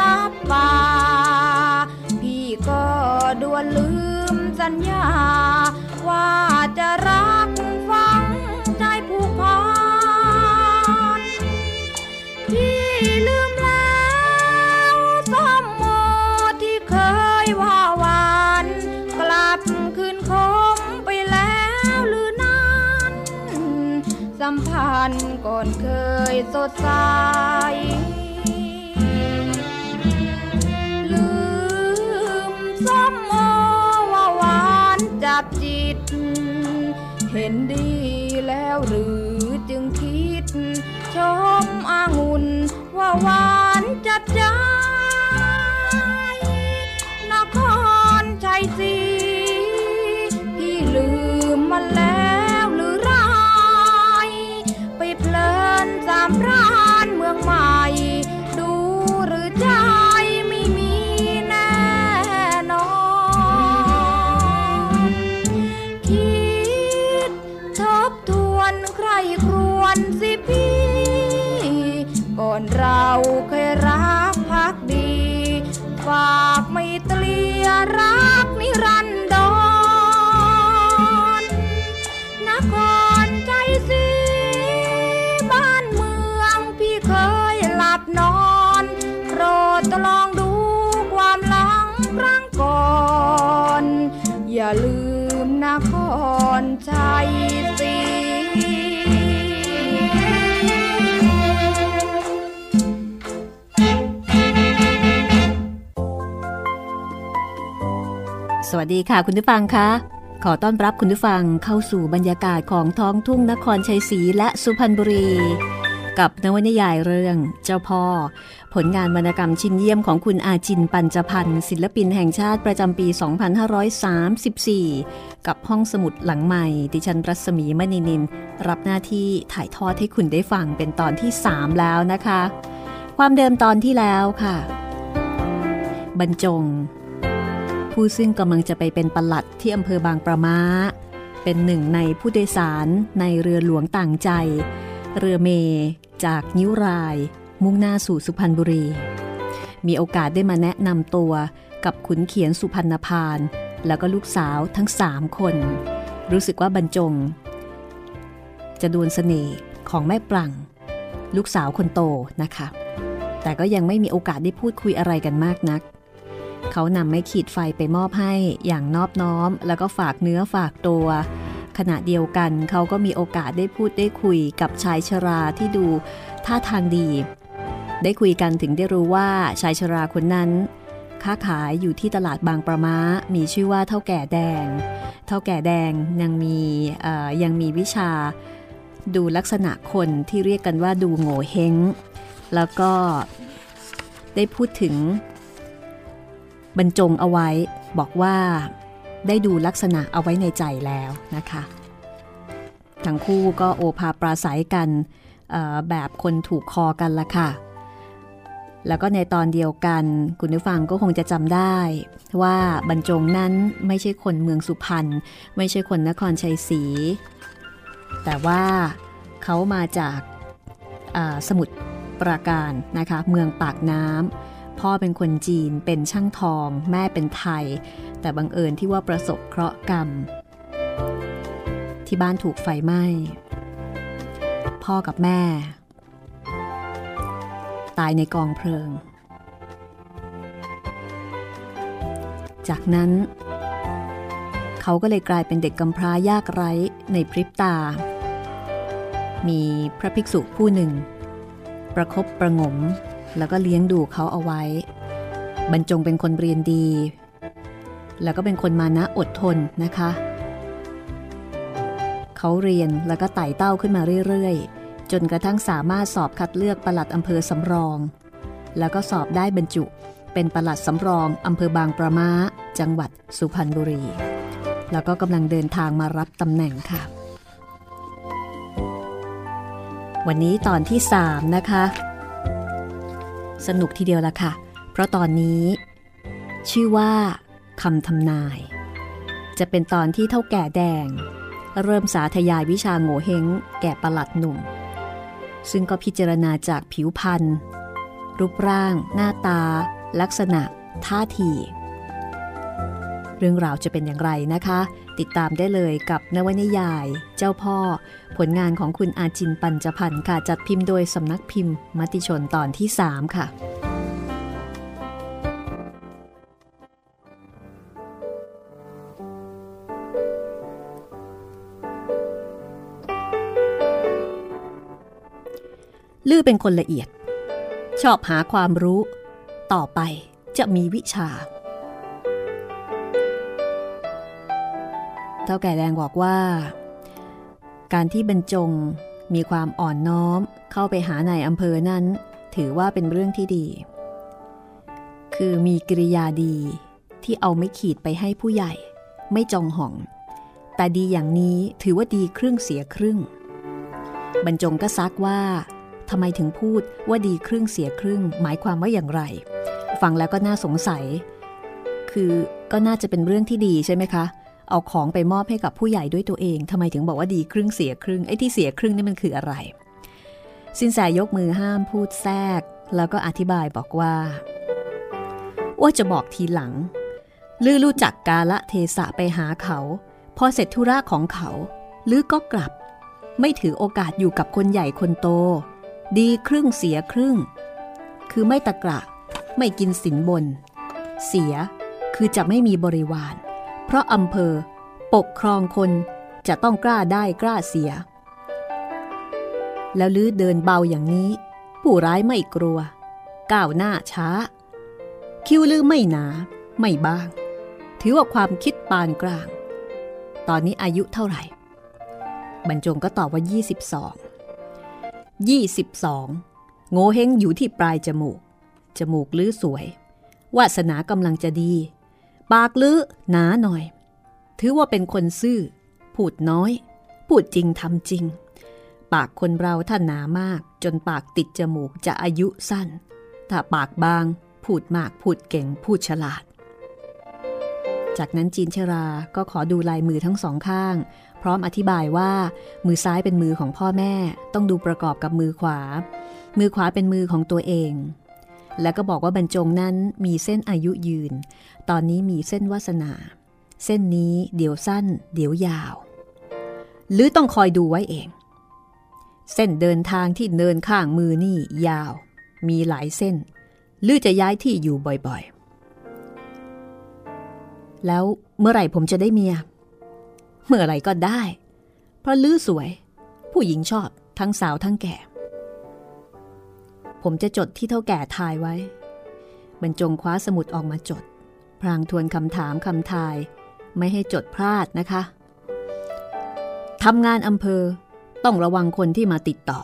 ลับป่า พี่ก็ด่วนลืมสัญญา ว่าจะรักฟังใจผู้พันพี่ลืมแล้วสมโมที่เคยว่าวานกลับคืนคมไปแล้วหรือนั้นสัมพันธ์ก่อนเคยสดใส แล้วหรือจึงคิด ชมอางุ่นว่าหวานจัดจ้า เราเคยรักพักดี ฝากไม่ตลียรักนิรันดรนครใจสีบ้านเมืองพี่เคยหลับนอนโปรดลองดูความหลังครั้งก่อน อย่าลืมนครชัย สวัสดีค่ะคุณผู้ฟังคะขอต้อนรับคุณผู้ฟังเข้าสู่บรรยากาศของท้องทุ่งนครชัยศรีและสุพรรณบุรี กับนวนิยายเรื่องเจ้าพ่อ ผลงานวรรณกรรมชิ้นเยี่ยมของคุณอาจินปัญจพันธ์ศิลปินแห่งชาติประจำปี 2534 กับห้องสมุดหลังใหม่ ดิฉันรัศมีมณีนิน รับหน้าที่ถ่ายทอดให้คุณได้ฟังเป็นตอนที่ 3 แล้วนะคะ ความเดิมตอนที่แล้วค่ะ บรรจง ผู้ซึ่งกำลังจะไปเป็นปลัดที่อำเภอบางประมา เป็นหนึ่งในผู้โดยสารในเรือหลวงต่างใจ เรือเม จากนิ้วราย มุ่งหน้าสู่สุพรรณบุรี มีโอกาสได้มาแนะนำตัวกับขุนเขียนสุพรรณพานแล้วก็ลูกสาวทั้งสามคน รู้สึกว่าบรรจง จะโดนเสน่ห์ของแม่ปรัง ลูกสาวคนโตนะคะ แต่ก็ยังไม่มีโอกาสได้พูดคุยอะไรกันมากนัก เขานำไม้ขีดไฟไปมอบให้อย่างนอบน้อม แล้วก็ฝากเนื้อฝากตัว ขณะเดียวกันเขาก็มีโอกาสได้พูดได้คุยกับชายชราที่ดูท่าทางดี ได้คุยกันถึงได้รู้ว่าชายชราคนนั้นค้าขายอยู่ที่ตลาดบางประมามีชื่อว่าเท่าแก่แดง เท่าแก่แดงยังมียังมีวิชา ดูลักษณะคนที่เรียกกันว่าดูโง่เฮงแล้วก็ได้พูดถึง บรรจงเอาไว้บอกว่าได้ดูลักษณะเอาไว้ในใจแล้วนะคะ ทั้งคู่ก็โอภาปราศัยกันแบบคนถูกคอกันละค่ะ แล้วก็ในตอนเดียวกัน คุณผู้ฟังก็คงจะจำได้ ว่าบรรจงนั้นไม่ใช่คนเมืองสุพรรณไม่ใช่คนนครชัยศรีแต่ว่าเขามาจากสมุทรปราการนะคะ เมืองปากน้ำ พ่อเป็นคนจีนเป็นช่างทอง แม่เป็นไทย แต่บังเอิญที่ว่าประสบเคราะห์กรรม ที่บ้านถูกไฟไหม้ พ่อกับแม่ ตายในกองเพลิง จากนั้น เขาก็เลยกลายเป็นเด็กกำพร้ายากไร้ในพริบตา มีพระภิกษุผู้หนึ่ง ประครบประงม แล้วก็เลี้ยงดูเขาเอาไว้ บรรจงเป็นคนเรียนดี แล้วก็เป็นคนมานะอดทนนะคะ เขาเรียนแล้วก็ไต่เต้าขึ้นมาเรื่อยๆ จนกระทั่งสามารถสอบคัดเลือกประหลัดอำเภอสำรอง แล้วก็สอบได้บรรจุเป็นประหลัดสำรองอำเภอบางประมาจังหวัดสุพรรณบุรี แล้วก็กำลังเดินทางมารับตำแหน่งค่ะ วันนี้ตอนที่ 3 นะคะ สนุกทีเดียวละค่ะ เพราะตอนนี้ ชื่อว่าคำทำนาย จะเป็นตอนที่เท่าแก่แดง เริ่มสาธยายวิชาโง่เฮงแก่ประหลัดหนุ่ม ซึ่งก็พิจารณาจากผิวพรรณรูปร่าง หน้าตา ลักษณะ ท่าที เรื่องราวจะเป็นอย่างไรนะคะ ติดตามได้เลยกับนวนิยาย เจ้าพ่อ ผลงานของคุณอาจินปัญจพันธ์ค่ะ จัดพิมพ์โดยสำนักพิมพ์ มติชนตอนที่ 3 ค่ะ ลือเป็นคนละเอียด ชอบหาความรู้ ต่อไปจะมีวิชา เท่าแก่แดงบอกว่า การที่บรรจงมีความอ่อนน้อมเข้าไปหานายอำเภอนั้น ถือว่าเป็นเรื่องที่ดี คือมีกิริยาดีที่เอาไม่ขีดไปให้ผู้ใหญ่ ไม่จองห่อง แต่ดีอย่างนี้ถือว่าดีครึ่งเสียครึ่ง บรรจงก็ซักว่าทำไมถึงพูดว่าดีครึ่งเสียครึ่ง หมายความว่าอย่างไร ฟังแล้วก็น่าสงสัย คือก็น่าจะเป็นเรื่องที่ดีใช่ไหมคะ เอาของไปมอบให้กับผู้ใหญ่ด้วยตัวเองทำไมถึงบอกว่าดีครึ่งเสียครึ่งไอ้ที่เสียครึ่งนี่มันคืออะไร สินแสยกมือห้ามพูดแทรก แล้วก็อธิบายบอกว่าว่าจะบอกทีหลัง ลือรู้จักกาละเทศะไปหาเขา พอเสร็จธุระของเขาลือก็กลับ ไม่ถือโอกาสอยู่กับคนใหญ่คนโต ดีครึ่งเสียครึ่ง คือไม่ตะกระ ไม่กินสินบน เสียคือจะไม่มีบริวาร เพราะอำเภอปกครองคนจะต้องกล้าได้กล้าเสีย แล้วลื้อเดินเบาอย่างนี้ ผู้ร้ายไม่กลัว ก้าวหน้าช้า คิ้วลื้อไม่หนา ไม่บาง ถือว่าความคิดปานกลาง ตอนนี้อายุเท่าไหร่ บรรจงก็ตอบว่า 22 22 โง่เฮงอยู่ที่ปลายจมูก จมูกลื้อสวย วาสนากำลังจะดี ปากลื้อหนาหน่อย ถือว่าเป็นคนซื่อ พูดน้อย พูดจริงทำจริง ปากคนเราถ้าหนามาก จนปากติดจมูกจะอายุสั้น ถ้าปากบาง พูดมากพูดเก่งพูดฉลาด จากนั้นจีนชราก็ขอดูลายมือทั้งสองข้าง พร้อมอธิบายว่ามือซ้ายเป็นมือของพ่อแม่ ต้องดูประกอบกับมือขวา มือขวาเป็นมือของตัวเอง แล้วก็บอกว่าบรรจงนั้นมีเส้นอายุยืน ตอนนี้มีเส้นวาสนา เส้นนี้เดี๋ยวสั้น เดี๋ยวยาว หรือต้องคอยดูไว้เอง เส้นเดินทางที่เนินข้างมือนี่ยาว มีหลายเส้น หรือจะย้ายที่อยู่บ่อยๆ แล้วเมื่อไหร่ผมจะได้เมีย เมื่อไหร่ก็ได้ เพราะลื้อสวย ผู้หญิงชอบทั้งสาวทั้งแก่ ผมจะจดที่เท่าแก่ทายไว้ บรรจงคว้าสมุดออกมาจด พรางทวนคำถามคำทาย ไม่ให้จดพลาดนะคะทำงานอำเภอต้องระวังคนที่มาติดต่อ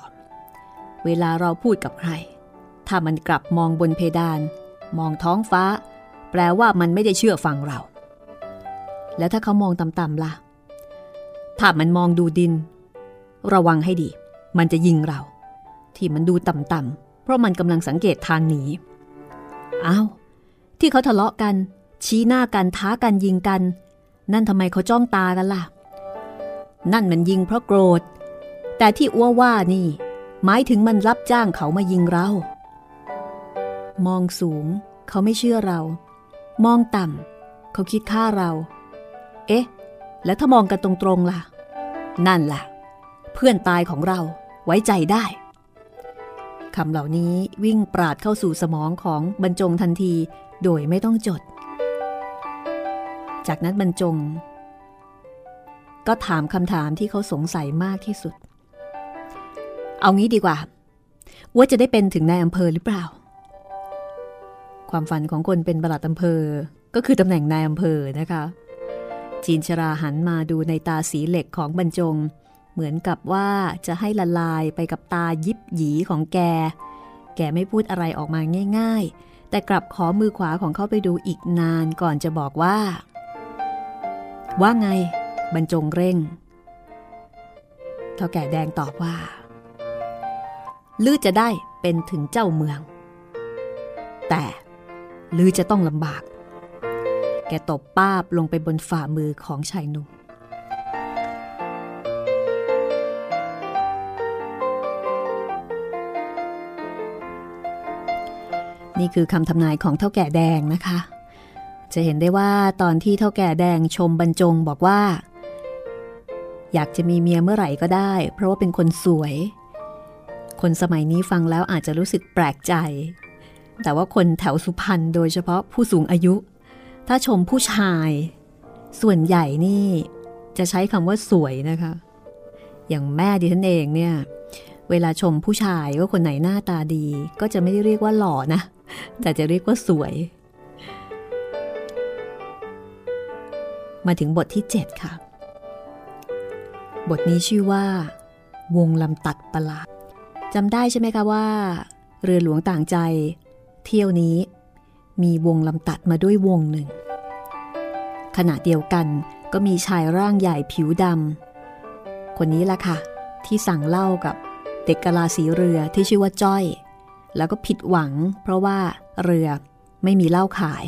เวลาเราพูดกับใคร ถ้ามันกลับมองบนเพดาน มองท้องฟ้า แปลว่ามันไม่ได้เชื่อฟังเรา แล้วถ้าเขามองต่ำๆล่ะ ถ้ามันมองดูดิน ระวังให้ดี มันจะยิงเรา ที่มันดูต่ำ เพราะมันกำลังสังเกตทางหนีอ้าวที่เขาทะเลาะกัน ชี้หน้ากันท้ากันยิงกัน นั่นทำไมเขาจ้องตากันล่ะ นั่นมันยิงเพราะโกรธ แต่ที่อ้วว่านี่ หมายถึงมันรับจ้างเขามายิงเรา มองสูง เขาไม่เชื่อเรา มองต่ำเขาคิดฆ่าเรา เอ๊ะ แล้วถ้ามองกันตรงๆล่ะ นั่นล่ะ เพื่อนตายของเราไว้ใจได้ คำเหล่านี้วิ่งปราดเข้าสู่สมองของบรรจงทันทีโดยไม่ต้องจด จากนั้นบรรจง ก็ถามคำถามที่เขาสงสัยมากที่สุด เอางี้ดีกว่า ว่าจะได้เป็นถึงนายอำเภอหรือเปล่า ความฝันของคนเป็นประหลัดอำเภอ ก็คือตำแหน่งนายอำเภอนะคะ จีนชราหันมาดูในตาสีเหล็กของบรรจง เหมือนกับว่าจะให้ละลายไปกับตายิบหยีของแก แกไม่พูดอะไรออกมาง่าย ๆ แต่กลับขอมือขวาของเขาไปดูอีกนานก่อนจะบอกว่า ว่าไง บรรจงเร่ง เท่าแก่แดงตอบว่า ลือจะได้เป็นถึงเจ้าเมือง แต่ลือจะต้องลำบาก แกตบป้าบลงไปบนฝ่ามือของชายหนุ่ม นี่คือคำทำนายของเท่าแก่แดงนะคะ จะเห็นได้ว่าตอนที่เท่าแก่แดงชมบรรจงบอกว่า อยากจะมีเมียเมื่อไหร่ก็ได้ เพราะว่าเป็นคนสวย คนสมัยนี้ฟังแล้วอาจจะรู้สึกแปลกใจ แต่ว่าคนแถวสุพรรณโดยเฉพาะผู้สูงอายุ ถ้าชมผู้ชาย ส่วนใหญ่นี่จะใช้คำว่าสวยนะคะ อย่างแม่ดิฉันเองเนี่ยเวลาชมผู้ชายว่าคนไหนหน้าตาดี ก็จะไม่ได้เรียกว่าหล่อนะ แต่จะเรียกว่าสวย มาถึงบทที่ 7 ค่ะ บทนี้ชื่อว่า วงลำตัดประหลาดจำได้ใช่ไหมคะว่า เรือหลวงต่างใจ เที่ยวนี้มีวงลำตัดมาด้วยวงหนึ่ง ขณะเดียวกันก็มีชายร่างใหญ่ผิวดำคนนี้ละค่ะ ที่สั่งเล่ากับเด็กกะลาสีเรือที่ชื่อว่าจ้อย แล้วก็ผิดหวัง เพราะว่าเรือไม่มีเหล้าขาย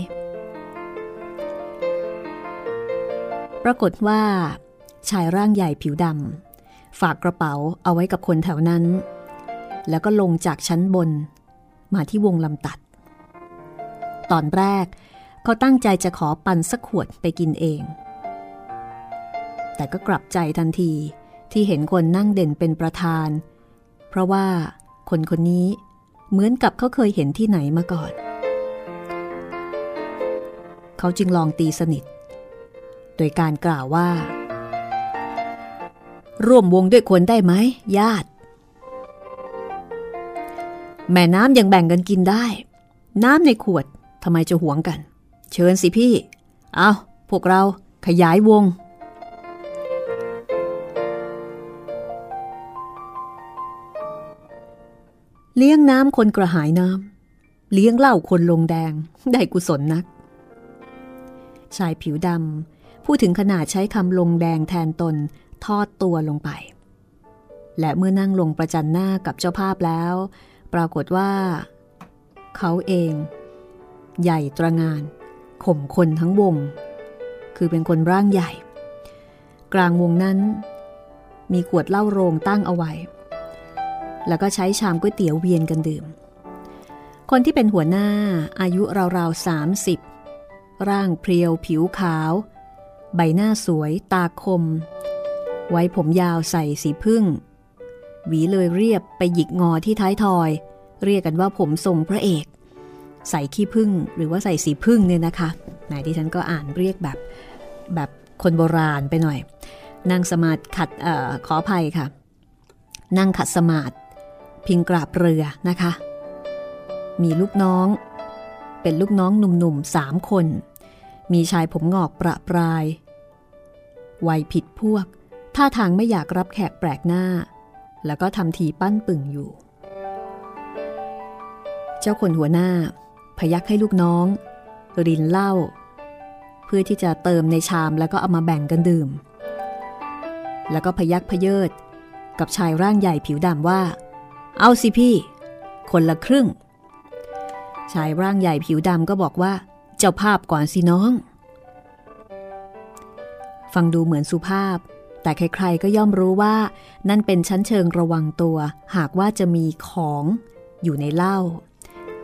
ปรากฏว่า ชายร่างใหญ่ผิวดำฝากกระเป๋าเอาไว้กับคนแถวนั้น แล้วก็ลงจากชั้นบน มาที่วงลำตัด ตอนแรกเขาตั้งใจจะขอปั่นสักขวดไปกินเอง แต่ก็กลับใจทันทีที่เห็นคนนั่งเด่นเป็นประธาน เพราะว่าคนคนนี้ เหมือนกับเขาเคยเห็นที่ไหนมาก่อน เขาจึงลองตีสนิท โดยการกล่าวว่า ร่วมวงด้วยคนได้ไหม ญาติ แม่น้ำยังแบ่งกันกินได้ น้ำในขวดทำไมจะหวงกัน เชิญสิพี่ เอาพวกเราขยายวง เลี้ยงน้ำคนกระหายน้ำ เลี้ยงเหล้าคนลงแดง ได้กุศลนัก ชายผิวดำพูดถึงขนาดใช้คำลงแดงแทนตนทอดตัวลงไป และเมื่อนั่งลงประจันหน้ากับเจ้าภาพแล้ว ปรากฏว่า เขาเอง ใหญ่ตระงาน ข่มคนทั้งวง คือเป็นคนร่างใหญ่ กลางวงนั้น มีขวดเหล้าโรงตั้งเอาไว้ แล้วก็ใช้ชามก๋วยเตี๋ยวเวียนกันดื่ม คนที่เป็นหัวหน้าอายุราวๆสามสิบร่างเพรียวผิวขาว ใบหน้าสวย ตาคม ไว้ผมยาวใส่สีพึ่ง หวีเลยเรียบไปหยิกงอที่ท้ายทอย เรียกกันว่าผมทรงพระเอก ใส่ขี้พึ่งหรือว่าใส่สีพึ่งเนี่ยนะคะไหนที่ฉันก็อ่านเรียกแบบแบบคนโบราณไปหน่อย นั่งสมาธิขัดอขออภัยค่ะ นั่งขัดสมาธิ พิงกราบเรือนะคะ มีลูกน้อง เป็นลูกน้องหนุ่มๆสามคน มีชายผมงอกประปราย วัยผิดพวก ท่าทางไม่อยากรับแขกแปลกหน้า แล้วก็ทำทีปั้นปึ่งอยู่ เจ้าคนหัวหน้า พยักให้ลูกน้อง รินเหล้าเพื่อที่จะเติมในชามแล้วก็เอามาแบ่งกันดื่ม แล้วก็พยักพเยิดกับชายร่างใหญ่ผิวดำว่า เอาสิพี่ คนละครึ่ง ชายร่างใหญ่ผิวดำก็บอกว่า เจ้าภาพก่อนสิน้อง ฟังดูเหมือนสุภาพ แต่ใครๆก็ย่อมรู้ว่า นั่นเป็นชั้นเชิงระวังตัว หากว่าจะมีของอยู่ในเหล้า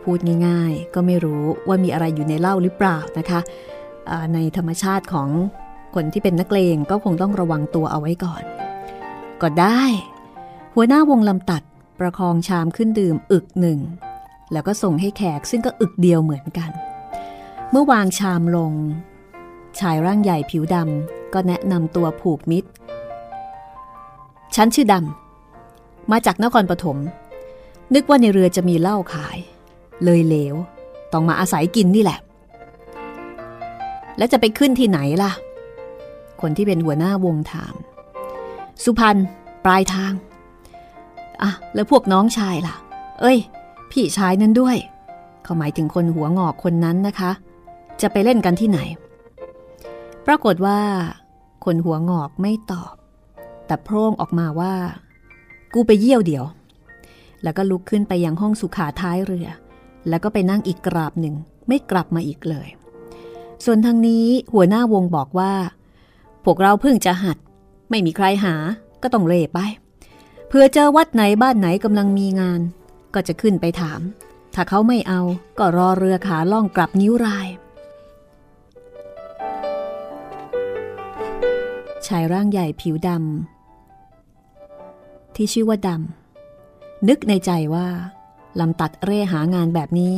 พูดง่ายๆ ก็ไม่รู้ว่ามีอะไรอยู่ในเหล้าหรือเปล่านะคะในธรรมชาติของคนที่เป็นนักเลงก็คงต้องระวังตัวเอาไว้ก่อน ก็ได้ หัวหน้าวงลำตัด ประคองชามขึ้นดื่มอึกหนึ่ง แล้วก็ส่งให้แขกซึ่งก็อึกเดียวเหมือนกัน เมื่อวางชามลง ชายร่างใหญ่ผิวดำก็แนะนำตัวผูกมิตร ฉันชื่อดำ มาจากนครปฐม นึกว่าในเรือจะมีเหล้าขาย เลยเหลว ต้องมาอาศัยกินนี่แหละ แล้วจะไปขึ้นที่ไหนล่ะ คนที่เป็นหัวหน้าวงถาม สุพรรณปลายทาง อะแล้วพวกน้องชายล่ะ เอ้ย พี่ชายนั้นด้วย เขาหมายถึงคนหัวงอกคนนั้นนะคะ จะไปเล่นกันที่ไหน ปรากฏว่า คนหัวงอกไม่ตอบ แต่โพร่งออกมาว่า กูไปเยี่ยวเดี๋ยว แล้วก็ลุกขึ้นไปยังห้องสุขาท้ายเรือ แล้วก็ไปนั่งอีกกราบหนึ่ง ไม่กลับมาอีกเลย ส่วนทางนี้หัวหน้าวงบอกว่า พวกเราเพิ่งจะหัด ไม่มีใครหา ก็ต้องเร่ไป พื่อเจอวัดไหนบ้านไหนกำลังมีงาน ก็จะขึ้นไปถาม ถ้าเขาไม่เอาก็รอเรือขาล่องกลับนิ้วราย ชายร่างใหญ่ผิวดำที่ชื่อว่าดำนึกในใจว่าลำตัดเร่หางานแบบนี้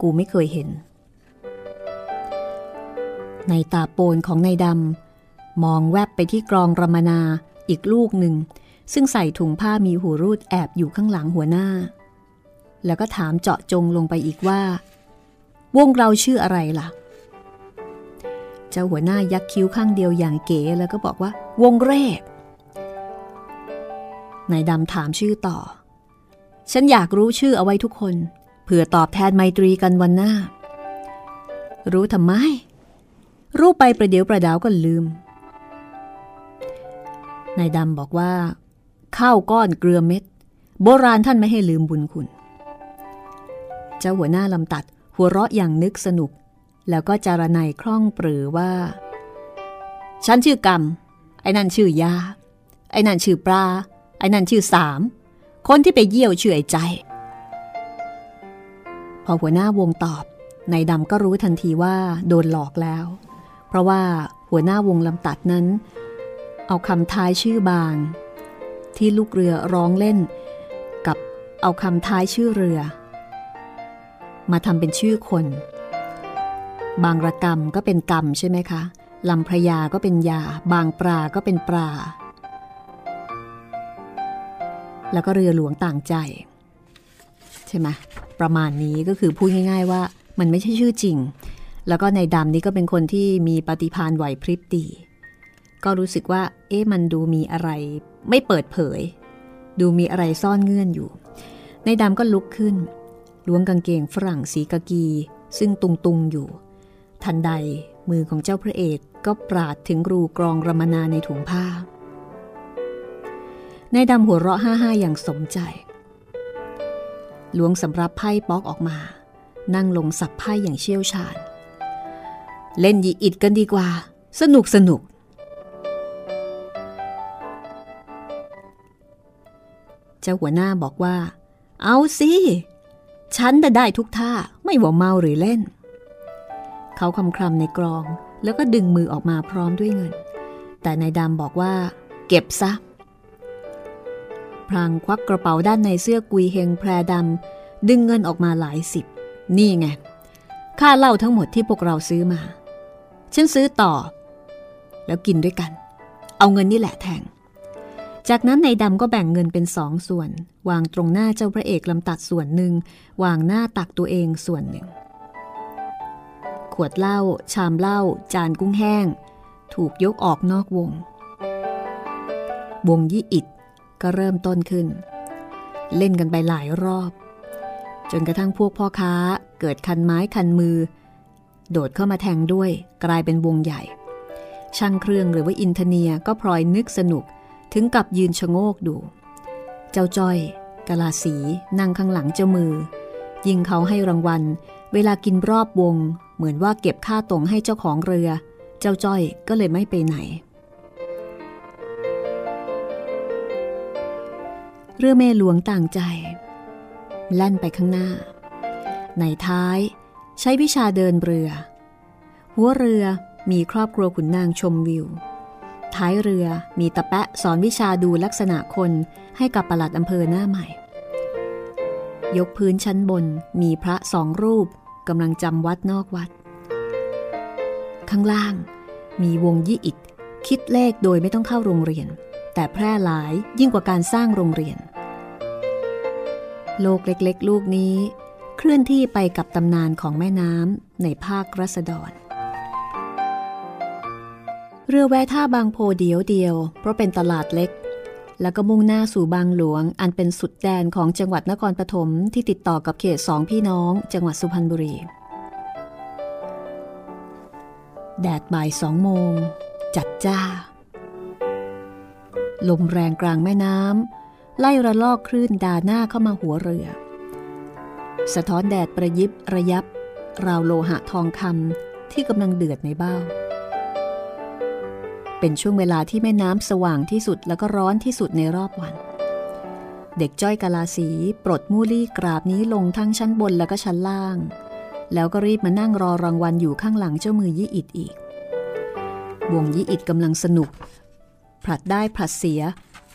กูไม่เคยเห็น ในตาโปนของนายดำมองแวบไปที่กรองรมนาอีกลูกหนึ่ง ซึ่งใส่ถุงผ้ามีหูรูดแอบอยู่ข้างหลังหัวหน้า แล้วก็ถามเจาะจงลงไปอีกว่า วงเราชื่ออะไรล่ะ เจ้าหัวหน้ายักคิ้วข้างเดียวอย่างเก๋แล้วก็บอกว่า วงเร่นายดำถามชื่อต่อ ฉันอยากรู้ชื่อเอาไว้ทุกคน เผื่อตอบแทนไมตรีกันวันหน้า รู้ทำไม รู้ไปประเดี๋ยวประดาวก็ลืมนายดำบอกว่า ข้าวก้อนเกลือเม็ด โบราณท่านไม่ให้ลืมบุญคุณ เจ้าหัวหน้าลำตัดหัวเราะอย่างนึกสนุก แล้วก็จารนายคล่องปรือว่า ฉันชื่อกรรม ไอ้นั่นชื่อยา ไอ้นั่นชื่อปลา ไอ้นั่นชื่อสาม คนที่ไปเยี่ยวชื่อไอ้ใจ พอหัวหน้าวงตอบนายดำก็รู้ทันทีว่าโดนหลอกแล้ว เพราะว่าหัวหน้าวงลำตัดนั้น เอาคำทายชื่อบาง ที่ลูกเรือร้องเล่น กับเอาคำท้ายชื่อเรือ มาทำเป็นชื่อคน บางระกรรมก็เป็นกรรมใช่ไหมคะลำพระยาก็เป็นยา บางปลาก็เป็นปลา แล้วก็เรือหลวงต่างใจใช่ไหมประมาณนี้ก็คือพูดง่าย ๆ ว่ามันไม่ใช่ชื่อจริง แล้วก็ในดำนี้ก็เป็นคนที่มีปฏิพานไหวพริบดี ก็รู้สึกว่า เอ๊ะมันดูมีอะไร ไม่เปิดเผย ดูมีอะไรซ่อนเงื่อนอยู่ ในดำก็ลุกขึ้นล้วงกางเกงฝรั่งสีกากี ซึ่งตุงตุงอยู่ ทันใดมือของเจ้าพระเอกก็ปราดถึงรูกรองรมนาในถุงผ้าในดำหัวเราะห้าห้าอย่างสมใจล้วงสำรับไพ่ป๊อกออกมา นั่งลงสับไพ่อย่างเชี่ยวชาญ เล่นยีอิดกันดีกว่า สนุกสนุก จ้าหัวหน้าบอกว่า เอาสิฉันได้ทุกท่าไม่ว่าเมาหรือเล่น เขาคำครำในกรองแล้วก็ดึงมือออกมาพร้อมด้วยเงิน แต่นายดำบอกว่า เก็บซะพรางควักกระเป๋าด้านในเสื้อกุยเฮงแพรดำดึงเงินออกมาหลายสิบ นี่ไง ค่าเหล้าทั้งหมดที่พวกเราซื้อมา ฉันซื้อต่อ แล้วกินด้วยกัน เอาเงินนี่แหละแทง จากนั้นนายดำก็แบ่งเงินเป็นสองส่วน วางตรงหน้าเจ้าพระเอกลำตัดส่วนหนึ่ง วางหน้าตักตัวเองส่วนหนึ่ง ขวดเหล้าชามเหล้าจานกุ้งแห้ง ถูกยกออกนอกวง วงยี่อิดก็เริ่มต้นขึ้น เล่นกันไปหลายรอบ จนกระทั่งพวกพ่อค้าเกิดคันไม้คันมือ โดดเข้ามาแทงด้วยกลายเป็นวงใหญ่ ช่างเครื่องหรือว่าอินเทเนียก็พลอยนึกสนุก ถึงกับยืนชะโงกดู เจ้าจ้อยกลาสีนั่งข้างหลังเจ้ามือ ยิงเขาให้รางวัล เวลากินรอบวง เหมือนว่าเก็บค่าตรงให้เจ้าของเรือ เจ้าจ้อยก็เลยไม่ไปไหน เรือเมหลวงต่างใจ แล่นไปข้างหน้า ในท้ายใช้วิชาเดินเรือ หัวเรือมีครอบครัวขุนนางชมวิว ท้ายเรือมีตะแปะสอนวิชาดูลักษณะคนให้กับปลัดอำเภอหน้าใหม่ ยกพื้นชั้นบนมีพระสองรูปกำลังจำวัดนอกวัด ข้างล่างมีวงยี่อิดคิดเลขโดยไม่ต้องเข้าโรงเรียน แต่แพร่หลายยิ่งกว่าการสร้างโรงเรียน โลกเล็กๆ ลูกนี้ เคลื่อนที่ไปกับตำนานของแม่น้ำในภาครัศดร เรือแวท่าบางโพเดียวเดียว เพราะเป็นตลาดเล็ก แล้วก็มุ่งหน้าสู่บางหลวง อันเป็นสุดแดนของจังหวัดนครปฐมที่ติดต่อกับเขตสองพี่น้อง จังหวัดสุพรรณบุรี แดดบ่ายสองโมง จัดจ้า ลมแรงกลางแม่น้ำไล่ระลอกคลื่นดาหน้าเข้ามาหัวเรือ สะท้อนแดดประยิบระยับ ราวโลหะทองคำที่กำลังเดือดในเบ้า เป็นช่วงเวลาที่แม่น้ำสว่างที่สุดแล้วก็ร้อนที่สุดในรอบวัน เด็กจ้อยกาลาสีปลดมูลี่กราบนี้ลงทั้งชั้นบนแล้วก็ชั้นล่าง แล้วก็รีบมานั่งรอรางวัลอยู่ข้างหลังเจ้ามือยี่อิดอีก วงยี่อิดกำลังสนุก ผลัดได้ผลัดเสีย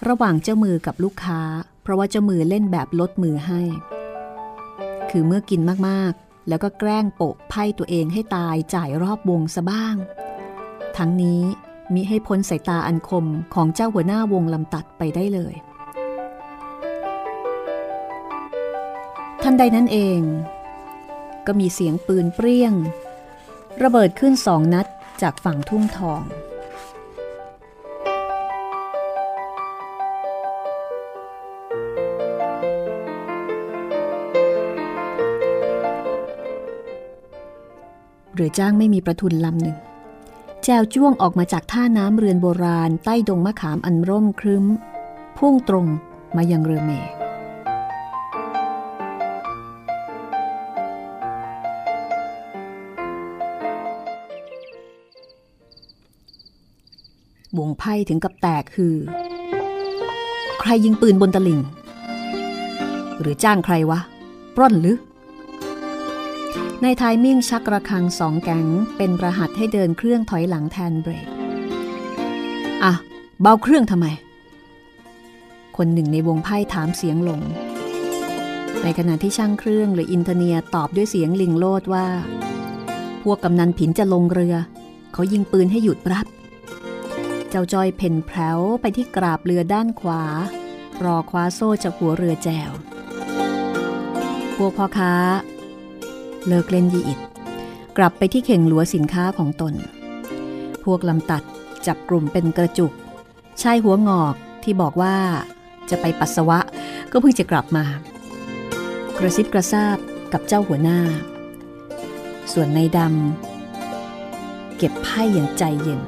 ระหว่างเจ้ามือกับลูกค้า เพราะว่าเจ้ามือเล่นแบบลดมือให้ คือเมื่อกินมากๆ แล้วก็แกล้งโปะไพ่ตัวเองให้ตายจ่ายรอบวงซะบ้าง ทั้งนี้ มิให้พ้นสายตาอันคมของเจ้าหัวหน้าวงลำตัดไปได้เลย ทันใดนั้นเอง ก็มีเสียงปืนเปรี้ยง ระเบิดขึ้นสองนัดจากฝั่งทุ่งทองเรือจ้างไม่มีประทุนลำหนึ่ง แจวจ้วงออกมาจากท่าน้ำเรือนโบราณใต้ดงมะขามอันร่มครึ้ม พุ่งตรงมายังเรือเมย์วงไพ่ถึงกับแตกคือ ใครยิงปืนบนตลิ่ง หรือจ้างใครวะปล้นหรือ ในทายมิ่งชักระคังสองแกงเป็นประหัตให้เดินเครื่องถอยหลังแทนเบรก อะ เบาเครื่องทำไม คนหนึ่งในวงไพ่ถามเสียงลง ในขณะที่ช่างเครื่องหรืออินเทเนียตอบด้วยเสียงลิงโลดว่า พวกกำนันผินจะลงเรือ เขายิงปืนให้หยุดรับ เจ้าจอยเพ่นแผลวไปที่กราบเรือด้านขวา รอคว้าโซ่จากหัวเรือแจว พวกพ่อค้า เลิกเล่นยีอิดกลับไปที่เข่งหลัวสินค้าของตน พวกลำตัดจับกลุ่มเป็นกระจุก ชายหัวงอกที่บอกว่าจะไปปัสสาวะก็เพิ่งจะกลับมา กระซิบกระซาบกับเจ้าหัวหน้า ส่วนในดำเก็บไพ่อย่างใจเย็น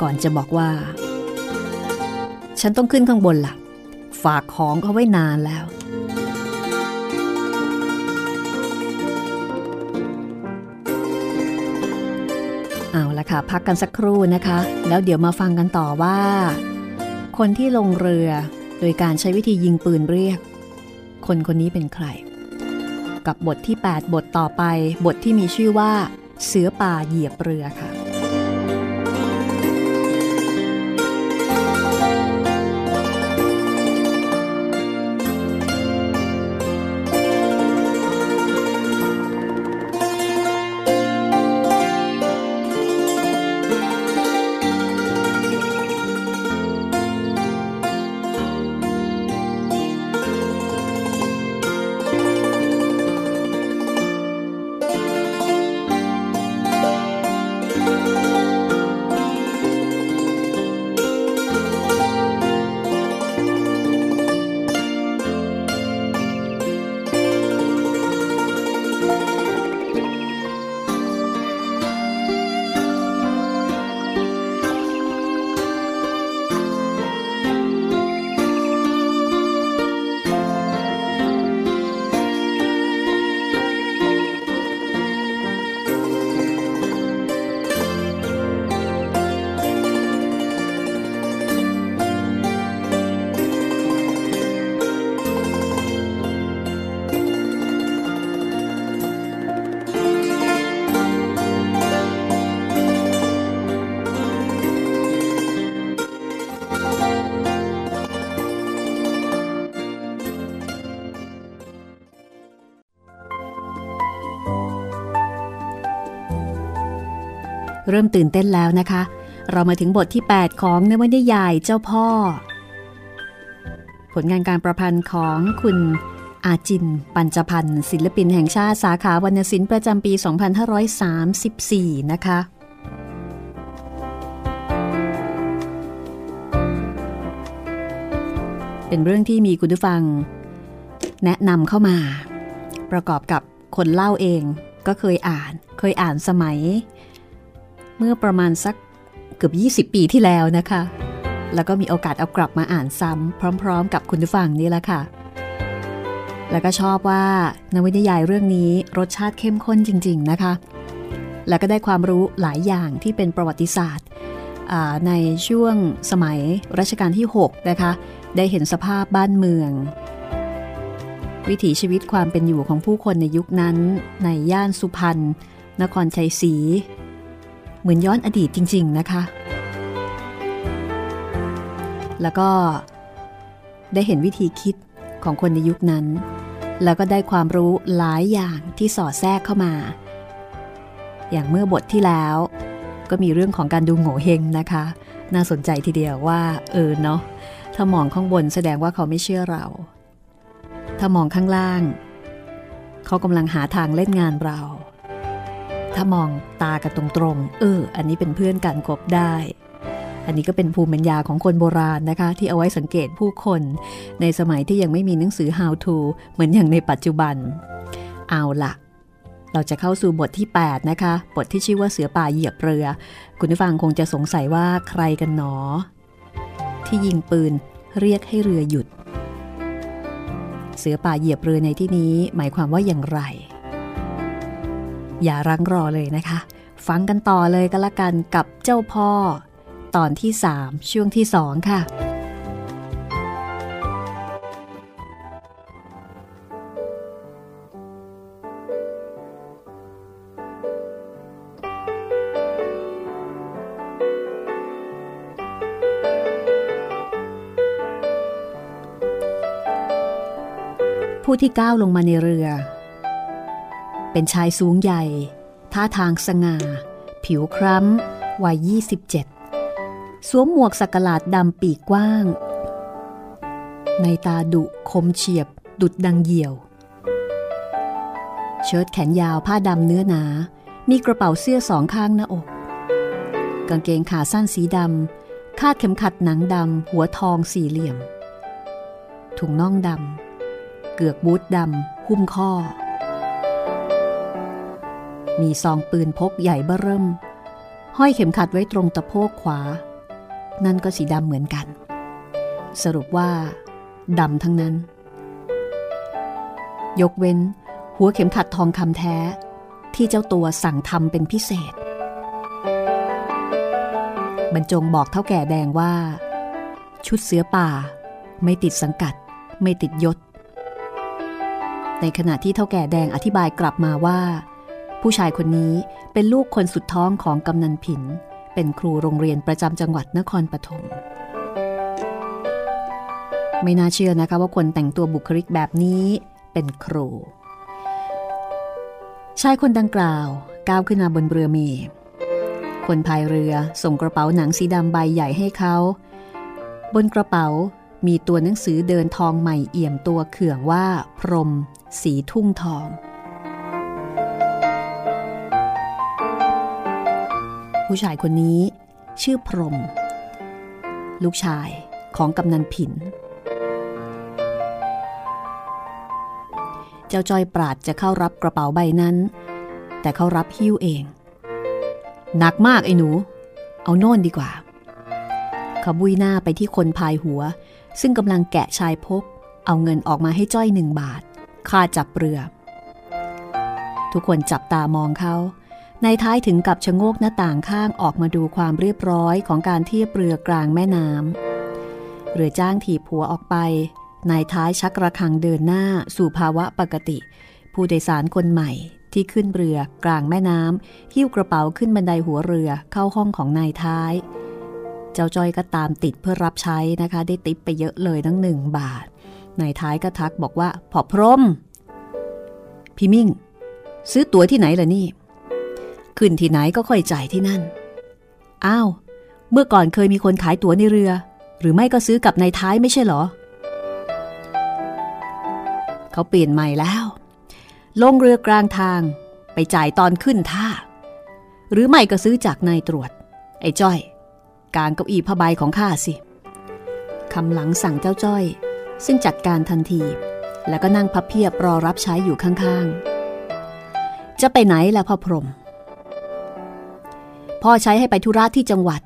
ก่อนจะบอกว่า ฉันต้องขึ้นข้างบนละ่ะ ฝากของเขาไว้นานแล้ว เอาละค่ะ พักกันสักครู่นะคะ แล้วเดี๋ยวมาฟังกันต่อว่า คนที่ลงเรือโดยการใช้วิธียิงปืนเรียก คนคนนี้เป็นใคร กับบทที่ 8 บทต่อไป บทที่มีชื่อว่า เสือป่าเหยียบเรือค่ะ เริ่มตื่นเต้นแล้วนะคะ เรามาถึงบทที่ 8 ของนวนิยายเจ้าพ่อ ผลงานการประพันธ์ของคุณอาจิน ปัญจพันธ์ศิลปินแห่งชาติสาขาวรรณศิลป์ประจำปี 2534 นะคะ เป็นเรื่องที่มีคุณผู้ฟัง แนะนำเข้ามา ประกอบกับคนเล่าเองก็เคยอ่าน เคยอ่านสมัย เมื่อประมาณสักเกือบ 20 ปีที่แล้วนะคะ แล้วก็มีโอกาสเอากลับมาอ่านซ้ำพร้อม ๆ กับคุณผู้ฟังนี่แหละค่ะ แล้วก็ชอบว่านวนิยายเรื่องนี้รสชาติเข้มข้นจริง ๆ นะคะ แล้วก็ได้ความรู้หลายอย่างที่เป็นประวัติศาสตร์ในช่วงสมัยรัชกาลที่ 6 นะคะ ได้เห็นสภาพบ้านเมือง วิถีชีวิตความเป็นอยู่ของผู้คนในยุคนั้น ในย่านสุพรรณนครชัยศรี มือนย้อนอดีตจริง ๆนะคะ แล้วก็ได้เห็นวิธีคิดของคนในยุคนั้น แล้วก็ได้ความรู้หลายอย่างที่สอดแทรกเข้ามา อย่างเมื่อบทที่แล้ว ก็มีเรื่องของการดูโง่เฮงนะคะ น่าสนใจทีเดียวว่า เออเนาะถ้ามองข้างบนแสดงว่าเขาไม่เชื่อเรา ถ้ามองข้างล่าง เขากำลังหาทางเล่นงานเรา ถ้ามองตากันตรงๆ เออ อันนี้เป็นเพื่อนกันคบได้ อันนี้ก็เป็นภูมิปัญญาของคนโบราณนะคะ ที่เอาไว้สังเกตผู้คน ในสมัยที่ยังไม่มีหนังสือ how to เหมือนอย่างในปัจจุบัน เอาละเราจะเข้าสู่บทที่ 8 นะคะ บทที่ชื่อว่าเสือป่าเหยียบเรือ คุณผู้ฟังคงจะสงสัยว่าใครกันหนอ ที่ยิงปืนเรียกให้เรือหยุด เสือป่าเหยียบเรือในที่นี้หมายความว่าอย่างไร อย่ารังรอเลยนะคะ ฟังกันต่อเลยก็แล้วกันกับเจ้าพ่อ ตอนที่ 3 ช่วงที่ 2 ค่ะผู้ที่ก้าวลงมาในเรือ เป็นชายสูงใหญ่ ท่าทางสง่า ผิวคล้ำ วัย 27 สวมหมวกสักหลาดดำปีกกว้าง ในตาดุคมเฉียบ ดุดดังเหยี่ยว เชิ้ตแขนยาวผ้าดำเนื้อหนา มีกระเป๋าเสื้อสองข้างหน้าอก กางเกงขาสั้นสีดำ คาดเข็มขัดหนังดำ หัวทองสี่เหลี่ยม ถุงน่องดำ เกือกบูทดำหุ้มข้อ มีซองปืนพกใหญ่เบ้อเริ่ม ห้อยเข็มขัดไว้ตรงตะโพกขวา นั่นก็สีดำเหมือนกัน สรุปว่าดำทั้งนั้น ยกเว้น หัวเข็มขัดทองคำแท้ ที่เจ้าตัวสั่งทำเป็นพิเศษ บรรจงบอกเท่าแก่แดงว่า ชุดเสือป่า ไม่ติดสังกัด ไม่ติดยศ ในขณะที่เท่าแก่แดงอธิบายกลับมาว่า ผู้ชายคนนี้เป็นลูกคนสุดท้องของกำนันผิน เป็นครูโรงเรียนประจำจังหวัดนครปฐมไม่น่าเชื่อนะคะว่าคนแต่งตัวบุคลิกแบบนี้เป็นครู ชายคนดังกล่าวก้าวขึ้นมาบนเรือเมคนพายเรือส่งกระเป๋าหนังสีดำใบใหญ่ให้เขา บนกระเป๋ามีตัวหนังสือเดินทองใหม่เอี่ยมตัวเขื่องว่า พรม สีทุ่งทอง ผู้ชายคนนี้ ชื่อพรม ลูกชายของกำนันผิน เจ้าจอยปราดจะเข้ารับกระเป๋าใบนั้น แต่เขารับหิ้วเอง หนักมากไอ้หนู เอาโน่นดีกว่าเขาบุยหน้าไปที่คนพายหัว ซึ่งกำลังแกะชายพก เอาเงินออกมาให้จ้อยหนึ่งบาท ค่าจับเรือ ทุกคนจับตามองเขา ในท้ายถึงกับชะโงกหน้าต่างข้างออกมาดูความเรียบร้อยของการเทียบเรือกลางแม่น้ำเรือจ้างถีบหัวออกไป นายท้ายชักระคังเดินหน้าสู่ภาวะปกติ ผู้โดยสารคนใหม่ที่ขึ้นเรือกลางแม่น้ำหิ้วกระเป๋าขึ้นบันไดหัวเรือเข้าห้องของนายท้าย เจ้าจอยก็ตามติดเพื่อรับใช้นะคะ ได้ติปไปเยอะเลยทั้งหนึ่งบาทนายท้ายก็ทักบอกว่าพอพรมพี่มิ่ง ซื้อตั๋วที่ไหนล่ะนี่ ขึ้นที่ไหนก็ค่อยจ่ายที่นั่น อ้าว เมื่อก่อนเคยมีคนขายตั๋วในเรือ หรือไม่ก็ซื้อกับนายท้ายไม่ใช่เหรอ เขาเปลี่ยนใหม่แล้ว ลงเรือกลางทาง ไปจ่ายตอนขึ้นท่า หรือไม่ก็ซื้อจากนายตรวจ ไอ้จ้อย กางเก้าอี้ผ้าใบของข้าสิ คำหลังสั่งเจ้าจ้อย ซึ่งจัดการทันที แล้วก็นั่งพับเพียบรอรับใช้อยู่ข้างๆ จะไปไหนล่ะพ่อพรม พ่อใช้ให้ไปธุระที่จังหวัด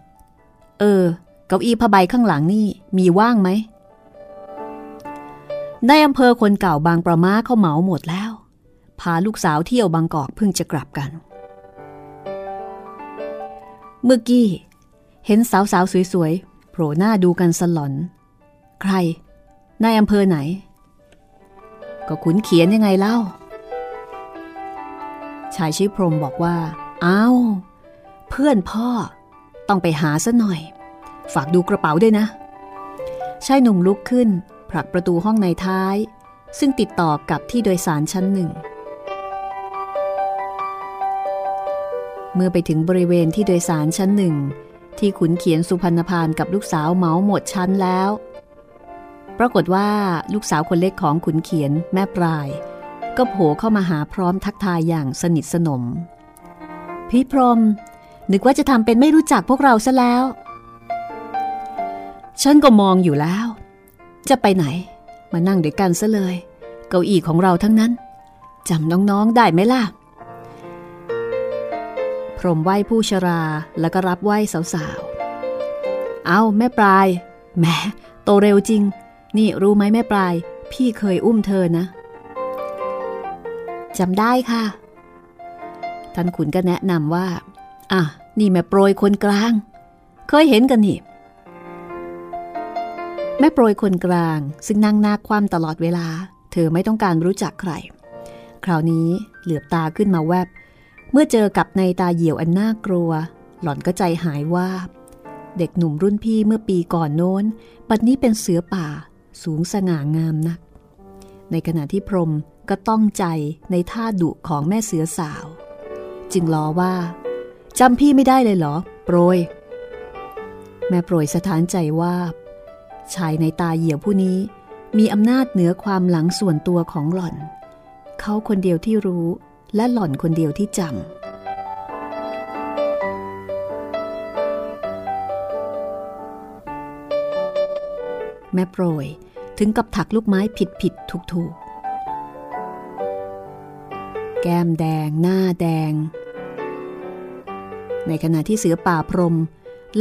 เออ เก้าอี้ผ้าใบข้างหลังนี่มีว่างไหมในอำเภอคนเก่าบางประมาเขาเหมาหมดแล้ว พาลูกสาวเที่ยวบางกอกเพิ่งจะกลับกัน เมื่อกี้ เห็นสาวๆสวยๆโผล่หน้าดูกันสลอน ใครในอำเภอไหน ก็ขุนเขียนยังไงเล่า ชายชิพรมบอกว่า อ้าว เพื่อนพ่อ ต้องไปหาซะหน่อย ฝากดูกระเป๋าด้วยนะชายหนุ่มลุกขึ้น ผลักประตูห้องในท้าย ซึ่งติดต่อกับที่โดยสารชั้นหนึ่ง เมื่อไปถึงบริเวณที่โดยสารชั้นหนึ่ง ที่ขุนเขียนสุพรรณพานกับลูกสาวเมาหมดชั้นแล้ว ปรากฏว่าลูกสาวคนเล็กของขุนเขียนแม่ปลาย ก็โผล่เข้ามาหาพร้อมทักทายอย่างสนิทสนมพี่พรม นึกว่าจะทำเป็นไม่รู้จักพวกเราซะแล้ว ฉันก็มองอยู่แล้ว จะไปไหน มานั่งด้วยกันซะเลย เก้าอี้ของเราทั้งนั้นจำน้องๆได้ไหมล่ะ พรมไหว้ผู้ชราแล้วก็รับไหว้สาวๆ เอาแม่ปลาย แหม โตเร็วจริง นี่รู้ไหมแม่ปลาย พี่เคยอุ้มเธอนะจำได้ค่ะ ท่านขุนก็แนะนำว่า อะ นี่แม่โปรยคนกลาง เคยเห็นกันนี่ แม่โปรยคนกลางซึ่งนั่งหน้าคว่ำตลอดเวลา เธอไม่ต้องการรู้จักใคร คราวนี้เหลือบตาขึ้นมาแวบ เมื่อเจอกับในตาเหี่ยวอันน่ากลัว หล่อนก็ใจหายว่าเด็กหนุ่มรุ่นพี่เมื่อปีก่อนโน้นปัจนี้เป็นเสือป่า สูงสง่างามนัก ในขณะที่พรมก็ต้องใจในท่าดุของแม่เสือสาว จึงล้อว่า จำพี่ไม่ได้เลยเหรอ โปรย แม่โปรยสถานใจว่า ชายในตาเหี่ยวผู้นี้ มีอำนาจเหนือความหลังส่วนตัวของหล่อน เขาคนเดียวที่รู้และหล่อนคนเดียวที่จำแม่โปรย ถึงกับถักลูกไม้ผิดผิดถูกถูกแก้มแดง หน้าแดง ในขณะที่เสือป่าพรม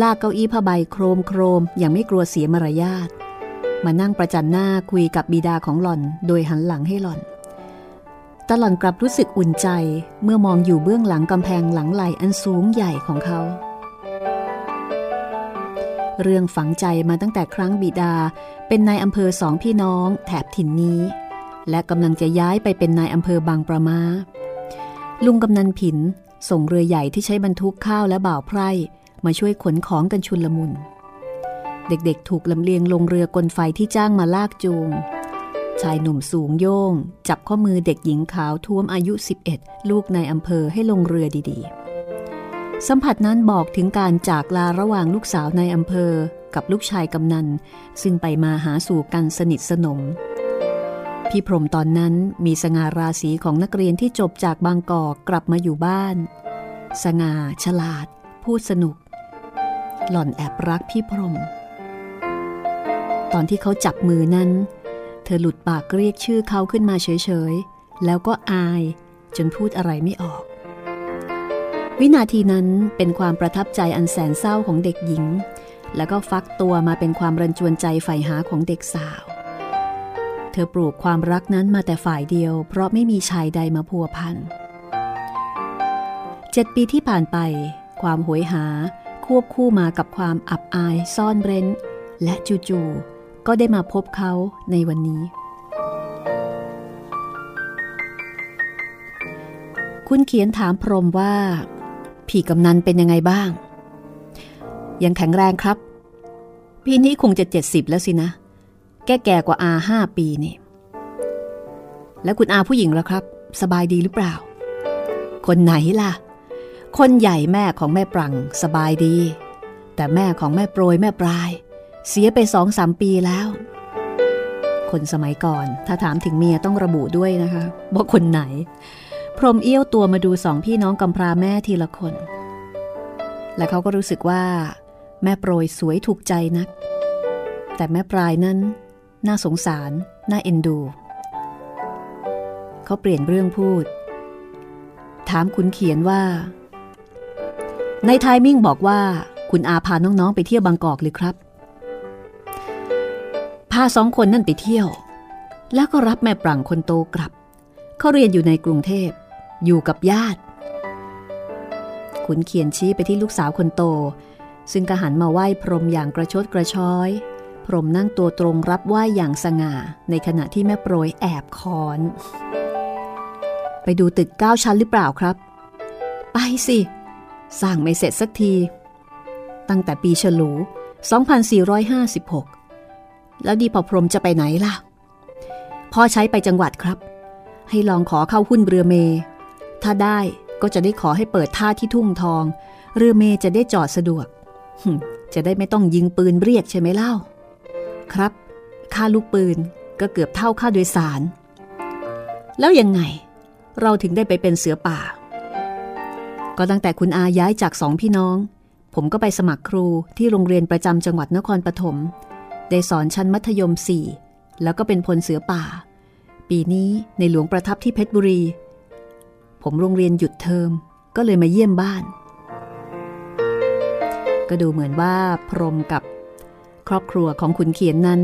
ลากเก้าอี้ผ้าใบโครมโครมอย่างไม่กลัวเสียมารยาท มานั่งประจันหน้าคุยกับบิดาของหล่อนโดยหันหลังให้หล่อนตหล่อนกลับรู้สึกอุ่นใจเมื่อมองอยู่เบื้องหลังกำแพงหลังไหลอันสูงใหญ่ของเขา เรื่องฝังใจมาตั้งแต่ครั้งบิดาเป็นนายอำเภอสองพี่น้องแถบถิ่นนี้ และกำลังจะย้ายไปเป็นนายอำเภอบางประมาลุงกำนันผิน ส่งเรือใหญ่ที่ใช้บรรทุกข้าวและบ่าวไพร่มาช่วยขนของกันชุนลมุน เด็กๆ ถูกลำเลียงลงเรือกลไฟที่จ้างมาลากจูง ชายหนุ่มสูงโย่ง จับข้อมือเด็กหญิงขาวท้วมอายุ 11 ลูกในอำเภอให้ลงเรือดีๆ สัมผัสนั้นบอกถึงการจากลาระหว่างลูกสาวในอำเภอกับลูกชายกำนัน ซึ่งไปมาหาสู่กันสนิทสนม พี่พรมตอนนั้นมีสง่าราศีของนักเรียนที่จบจากบางกอกกลับมาอยู่บ้าน สง่าฉลาด พูดสนุก หล่อนแอบรักพี่พรม ตอนที่เขาจับมือนั้น เธอหลุดปากเรียกชื่อเขาขึ้นมาเฉยๆ แล้วก็อายจนพูดอะไรไม่ออก วินาทีนั้นเป็นความประทับใจอันแสนเศร้าของเด็กหญิง แล้วก็ฟักตัวมาเป็นความรันจวนใจใฝ่หาของเด็กสาว เธอปลูกความรักนั้นมาแต่ฝ่ายเดียว เพราะไม่มีชายใดมาพัวพันเจ็ดปีที่ผ่านไป ความหวยหาควบคู่มากับความอับอายซ่อนเร้น และจู่ๆก็ได้มาพบเขาในวันนี้ คุณเขียนถามพรมว่า ผีกำนันเป็นยังไงบ้าง ยังแข็งแรงครับ ปีนี้คงจะเจ็ดสิบแล้วสินะ แก่แก่กว่าอาห้าปีนี่ แล้วคุณอาผู้หญิงล่ะครับ สบายดีหรือเปล่า คนไหนล่ะ คนใหญ่แม่ของแม่ปรังสบายดี แต่แม่ของแม่โปรยแม่ปลาย เสียไปสองสามปีแล้ว คนสมัยก่อน ถ้าถามถึงเมียต้องระบุด้วยนะคะว่าคนไหน พรมเอี้ยวตัวมาดูสองพี่น้องกำพร้าแม่ทีละคน และเขาก็รู้สึกว่า แม่โปรยสวยถูกใจนัก แต่แม่ปลายนั้น น่าสงสาร น่าเอ็นดู เขาเปลี่ยนเรื่องพูด ถามคุณเขียนว่า ในไทมิ่งบอกว่า คุณอาพาน้องๆไปเที่ยวบางกอกเลยครับ พาสองคนนั่นไปเที่ยว แล้วก็รับแม่ปรังคนโตกลับ เขาเรียนอยู่ในกรุงเทพ อยู่กับญาติ ขุนเขียนชี้ไปที่ลูกสาวคนโต ซึ่งกระหันมาไหว้พรหมอย่างกระชดกระช้อย รมนั่งตัวตรงรับไหว้อย่างสง่า ในขณะที่แม่โปรยแอบคอน ไปดูตึกเก้าชั้นหรือเปล่าครับ ไปสิ สร้างไม่เสร็จสักที ตั้งแต่ปีฉลู 2456 แล้วดีพอพรมจะไปไหนล่ะ พ่อใช้ไปจังหวัดครับ ให้ลองขอเข้าหุ้นเรือเม ถ้าได้ก็จะได้ขอให้เปิดท่าที่ทุ่งทอง เรือเมจะได้จอดสะดวกจะได้ไม่ต้องยิงปืนเรียกใช่ไหมเล่า ครับค่าลูกปืนก็เกือบเท่าค่าโดยสาร แล้วยังไงเราถึงได้ไปเป็นเสือป่า ก็ตั้งแต่คุณอาย้ายจากสองพี่น้อง ผมก็ไปสมัครครูที่โรงเรียนประจำจังหวัดนครปฐมได้สอนชั้นมัธยม 4 แล้วก็เป็นพลเสือป่า ปีนี้ในหลวงประทับที่เพชรบุรี ผมโรงเรียนหยุดเทอมก็เลยมาเยี่ยมบ้าน ก็ดูเหมือนว่าพรมกับ รอบครัวของขุนเขียนนั้น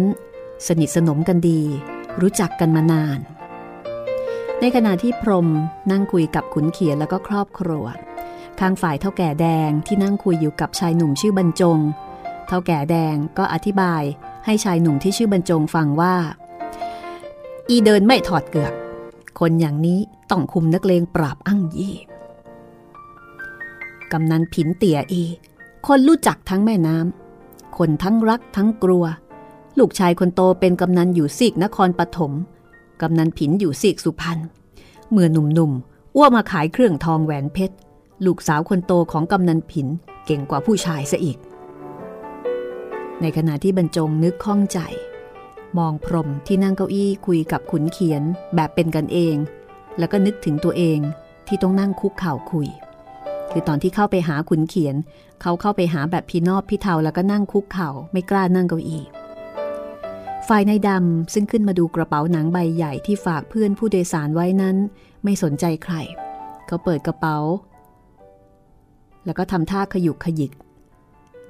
สนิทสนมกันดี รู้จักกันมานาน ในขณะที่พรมนั่งคุยกับขุนเขียนแล้วก็ครอบครัว ข้างฝ่ายเท่าแก่แดงที่นั่งคุยอยู่กับชายหนุ่มชื่อบรรจง เท่าแก่แดงก็อธิบายให้ชายหนุ่มที่ชื่อบรรจงฟังว่า อีเดินไม่ถอดเกือก คนอย่างนี้ต้องคุมนักเลงปราบอั้งยี่กำนันผินเตี่ยอี คนรู้จักทั้งแม่น้ำ คนทั้งรักทั้งกลัว ลูกชายคนโตเป็นกำนันอยู่ซีกนครปฐมกำนันผินอยู่ซีกสุพรรณเมื่อหนุ่มๆอ้วมาขายเครื่องทองแหวนเพชร ลูกสาวคนโตของกำนันผินเก่งกว่าผู้ชายซะอีก ในขณะที่บรรจงนึกข้องใจ มองพรมที่นั่งเก้าอี้คุยกับขุนเขียนแบบเป็นกันเอง แล้วก็นึกถึงตัวเองที่ต้องนั่งคุกเข่าคุย คือตอนที่เข้าไปหาขุนเขียน เขาเข้าไปหาแบบพี่นอบพี่เทาแล้วก็นั่งคุกเข่าไม่กล้านั่งเก้าอี้ฝ่ายนายดำซึ่งขึ้นมาดูกระเป๋าหนังใบใหญ่ที่ฝากเพื่อนผู้โดยสารไว้นั้น ไม่สนใจใคร เขาเปิดกระเป๋า แล้วก็ทำท่าขยุกขยิก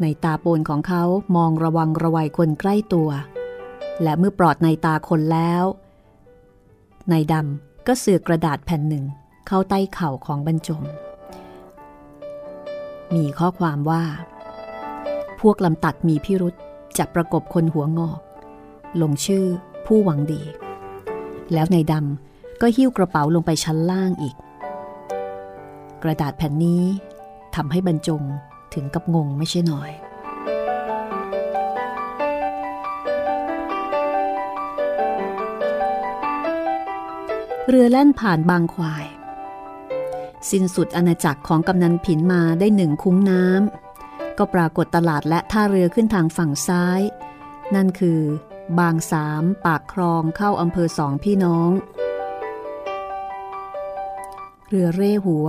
ในตาโปนของเขามองระวังระวัยคนใกล้ตัว และเมื่อปลอดในตาคนแล้วนายดำก็เสือกกระดาษแผ่นหนึ่ง เข้าใต้เข่าของบรรจง มีข้อความว่า พวกลำตัดมีพิรุษจะประกบคนหัวงอก ลงชื่อผู้หวังดี แล้วในดำก็หิ้วกระเป๋าลงไปชั้นล่างอีก กระดาษแผ่นนี้ทำให้บรรจงถึงกับงงไม่ใช่น้อยเรือแล่นผ่านบางควาย สิ้นสุดอาณาจักรของกำนันผินมาได้หนึ่งคุ้งน้ำก็ปรากฏตลาดและท่าเรือขึ้นทางฝั่งซ้าย นั่นคือบางสามปากคลองเข้าอำเภอสองพี่น้อง เรือเร่หัว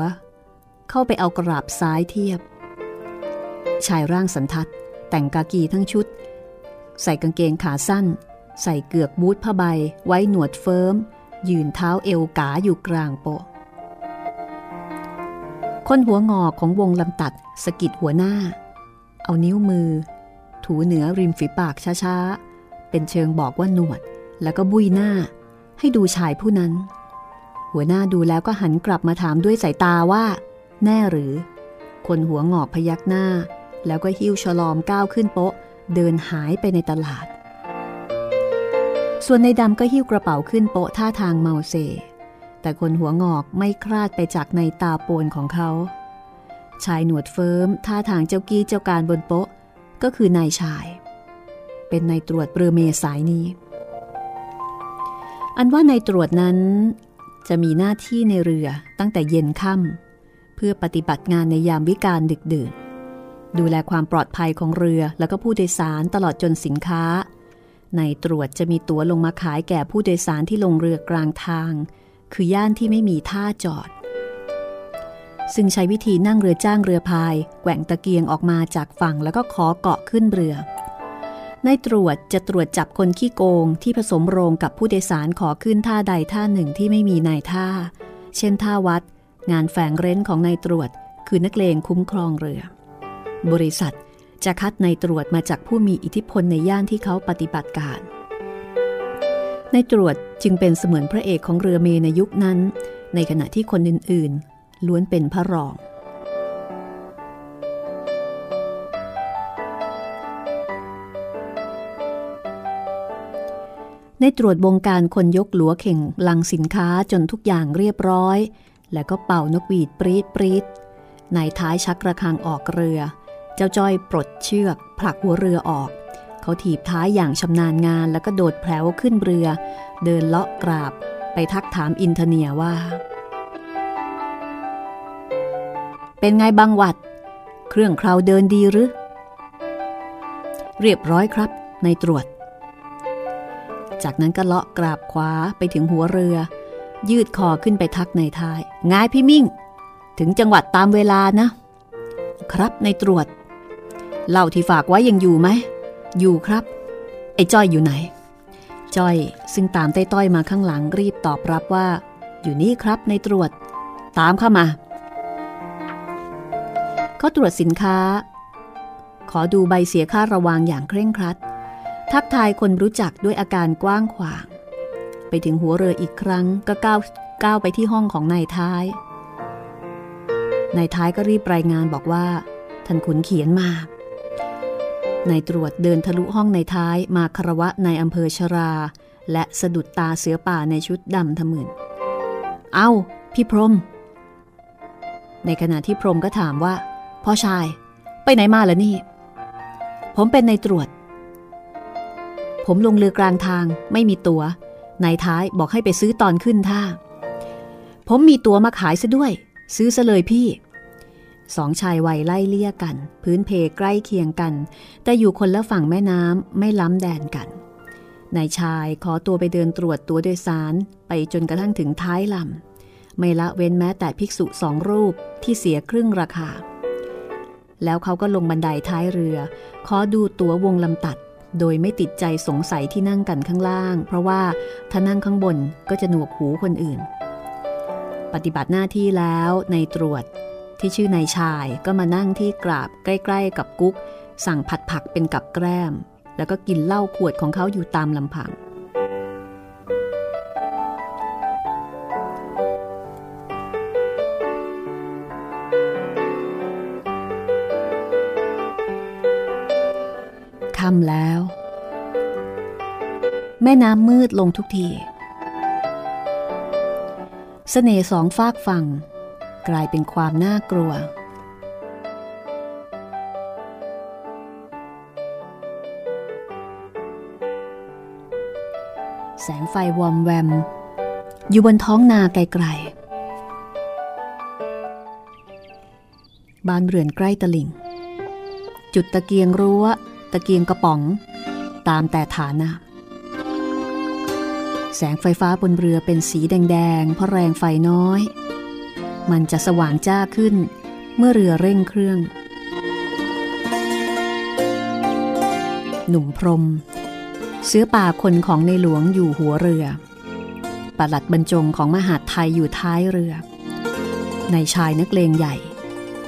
เข้าไปเอากราบซ้ายเทียบ ชายร่างสันทัด แต่งกากีทั้งชุด ใส่กางเกงขาสั้น ใส่เกือกบูทผ้าใบ ไว้หนวดเฟิร์ม ยืนเท้าเอวกาอยู่กลางโปะ คนหัวงอกของวงลำตัดสกิดหัวหน้า เอานิ้วมือ ถูเหนือริมฝีปากช้าๆ เป็นเชิงบอกว่าหนวด แล้วก็บุยหน้า ให้ดูชายผู้นั้น หัวหน้าดูแล้วก็หันกลับมาถามด้วยสายตาว่า แน่หรือ คนหัวงอกพยักหน้า แล้วก็หิ้วฉลอมก้าวขึ้นโป๊ะ เดินหายไปในตลาด ส่วนในดำก็หิ้วกระเป๋าขึ้นโป๊ะท่าทางเมาเซ แต่คนหัวงอกไม่คลาดไปจากในตาโปนของเขา ชายหนวดเฟิร์มท่าทางเจ้ากี้เจ้าการบนโป๊ะ ก็คือนายชาย เป็นนายตรวจเปรือเมสายนี้ อันว่านายตรวจนั้น จะมีหน้าที่ในเรือตั้งแต่เย็นค่ำเพื่อปฏิบัติงานในยามวิกาลดึกดื่นดูแลความปลอดภัยของเรือแล้วก็ผู้โดยสารตลอดจนสินค้า ในตรวจจะมีตั๋วลงมาขายแก่ผู้โดยสารที่ลงเรือกลางทาง คือย่านที่ไม่มีท่าจอด ซึ่งใช้วิธีนั่งเรือจ้างเรือพายแกว่งตะเกียงออกมาจากฝั่งแล้วก็ขอเกาะขึ้นเรือในตรวจจะตรวจจับคนขี้โกงที่ผสมโรงกับผู้โดยสารขอขึ้นท่าใดท่าหนึ่งที่ไม่มีนายท่า เช่นท่าวัด งานแฝงเร้นของนายตรวจ คือนักเลงคุ้มครองเรือ บริษัทจะคัดในตรวจมาจากผู้มีอิทธิพลในย่านที่เขาปฏิบัติการ ในตรวจจึงเป็นเสมือนพระเอกของเรือเมในยุคนั้น ในขณะที่คนอื่นๆ ล้วนเป็นพระรอง ในตรวจบงการคนยกหลัวเข่งลังสินค้าจนทุกอย่างเรียบร้อย แล้วก็เป่านกหวีดปรีดปรีดนายท้ายชักระคังออกเรือ เจ้าจ้อยปลดเชือกผลักหัวเรือออก เขาถีบท้ายอย่างชำนาญงานแล้วก็โดดแผลวขึ้นเรือ เดินเลาะกราบไปทักถามอินเทเนียว่า เป็นไงบางหวัด เครื่องคราวเดินดีหรือ เรียบร้อยครับในตรวจ จากนั้นก็เลาะกราบขวาไปถึงหัวเรือ ยืดคอขึ้นไปทักในท้ายงายพี่มิ่ง ถึงจังหวัดตามเวลานะ ครับในตรวจเหล่าที่ฝากไว้ยังอยู่ไหม อยู่ครับ ไอ้จ้อยอยู่ไหน จ้อยซึ่งตามต้ต้อยมาข้างหลังรีบตอบรับว่า อยู่นี่ครับในตรวจ ตามเข้ามา เขาตรวจสินค้า ขอดูใบเสียค่าระวางอย่างเคร่งครัด ทักทายคนรู้จักด้วยอาการกว้างขวาง ไปถึงหัวเรืออีกครั้งก็ก้าวก้าวไปที่ห้องของนายท้าย นายท้ายก็รีบรายงานบอกว่าท่านขุนเขียนมา นายตรวจเดินทะลุห้องในท้ายมาคารวะในอำเภอชรา และสะดุดตาเสือป่าในชุดดำทะมึนเอา้า พี่พรม ในขณะที่พรมก็ถามว่า พ่อชาย ไปไหนมาล่ะนี่ ผมเป็นนายตรวจ ผมลงเรือกลางทางไม่มีตัวนายท้ายบอกให้ไปซื้อตอนขึ้นท่า ผมมีตัวมาขายซะด้วย ซื้อซะเลยพี่ สองชายวัยไล่เลี่ยกัน พื้นเพใกล้เคียงกัน แต่อยู่คนละฝั่งแม่น้ำไม่ล้ำแดนกันนายชายขอตัวไปเดินตรวจตัวโดยสาร ไปจนกระทั่งถึงท้ายลำไม่ละเว้นแม้แต่ภิกษุสองรูปที่เสียครึ่งราคา แล้วเขาก็ลงบันไดท้ายเรือ ขอดูตัววงลำตัด โดยไม่ติดใจสงสัยที่นั่งกันข้างล่าง เพราะว่าถ้านั่งข้างบนก็จะหนวกหูคนอื่น ปฏิบัติหน้าที่แล้วในตรวจ ที่ชื่อนายชายก็มานั่งที่กราบใกล้ๆ กับกุ๊ก สั่งผัดผักเป็นกับแกล้ม แล้วก็กินเหล้าขวดของเขาอยู่ตามลำพัง ค่ำแล้ว แม่น้ำมืดลงทุกทีสเสน่ห์สองฟากฝั่ง กลายเป็นความน่ากลัว แสงไฟวอมแวม อยู่บนท้องนาไกลๆ บ้านเรือนใกล้ตลิ่ง จุดตะเกียงรั้ว ตะเกียงกระป๋อง ตามแต่ฐานะแสงไฟฟ้าบนเรือเป็นสีแดงๆเพราะแรงไฟน้อย มันจะสว่างจ้าขึ้น เมื่อเรือเร่งเครื่อง หนุ่มพรมเสื้อป่าคนของในหลวงอยู่หัวเรือปลัดบรรจงของมหาดไทยอยู่ท้ายเรือ ในชายนักเลงใหญ่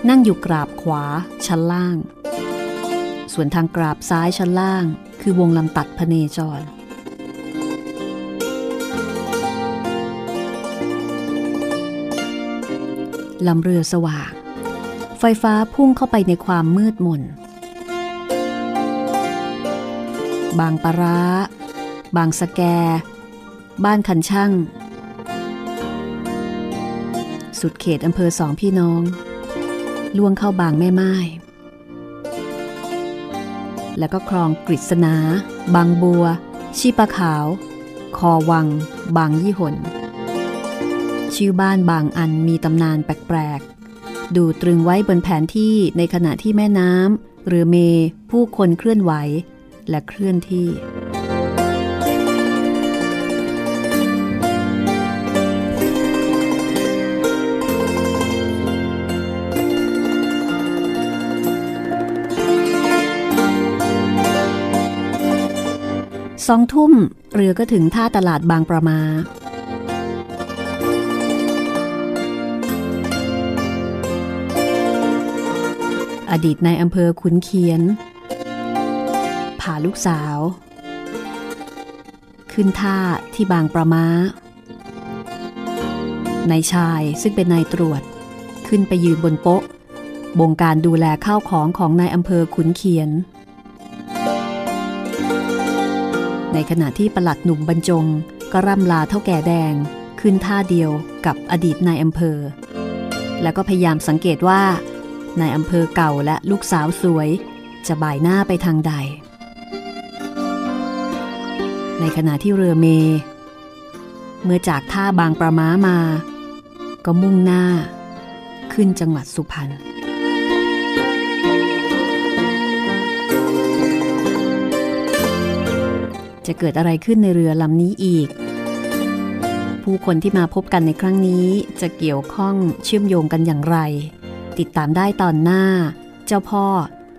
นั่งอยู่กราบขวาชั้นล่าง ส่วนทางกราบซ้ายชั้นล่าง คือวงลำตัดพเนจร ลำเรือสว่าง ไฟฟ้าพุ่งเข้าไปในความมืดมน บางปาร้า บางสแก บ้านคันช่าง สุดเขตอำเภอสองพี่น้อง ล่วงเข้าบางแม่ไม้แล้วก็คลองกฤษณา บางบัว ชีปะขาว คอวัง บางยี่หน ชื่อบ้านบางอันมีตำนานแปลกๆ ดูตรึงไว้บนแผนที่ในขณะที่แม่น้ำเรือเมผู้คนเคลื่อนไหวและเคลื่อนที่ สองทุ่มเรือก็ถึงท่าตลาดบางประมา อดีตในอำเภอขุนเคียนพาลูกสาว ขึ้นท่าที่บางประมานายชายซึ่งเป็นนายตรวจ ขึ้นไปยืนบนโป๊ะ บงการดูแลข้าวของของนายอำเภอขุนเคียน ในขณะที่ประหลัดหนุ่มบรรจงก็ร่ำลาเท่าแก่แดงขึ้นท่าเดียวกับอดีตนายอำเภอ แล้วก็พยายามสังเกตว่า นายอำเภอเก่าและลูกสาวสวย จะบ่ายหน้าไปทางใด ในขณะที่เรือเม เมื่อจากท่าบางประม้ามา ก็มุ่งหน้า ขึ้นจังหวัดสุพรรณจะเกิดอะไรขึ้นในเรือลำนี้อีก ผู้คนที่มาพบกันในครั้งนี้จะเกี่ยวข้องเชื่อมโยงกันอย่างไร ติดตามได้ตอนหน้า เจ้าพ่อ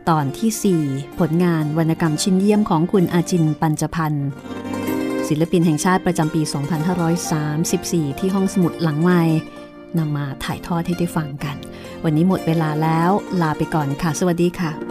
ตอนที่ 4 ผลงานวรรณกรรมชิ้นเยี่ยมของคุณอาจินปัญจพันธ์ศิลปินแห่งชาติประจำปี 2534 ที่ห้องสมุดหลังไม้นำมาถ่ายทอดให้ได้ฟังกัน วันนี้หมดเวลาแล้ว ลาไปก่อนค่ะ สวัสดีค่ะ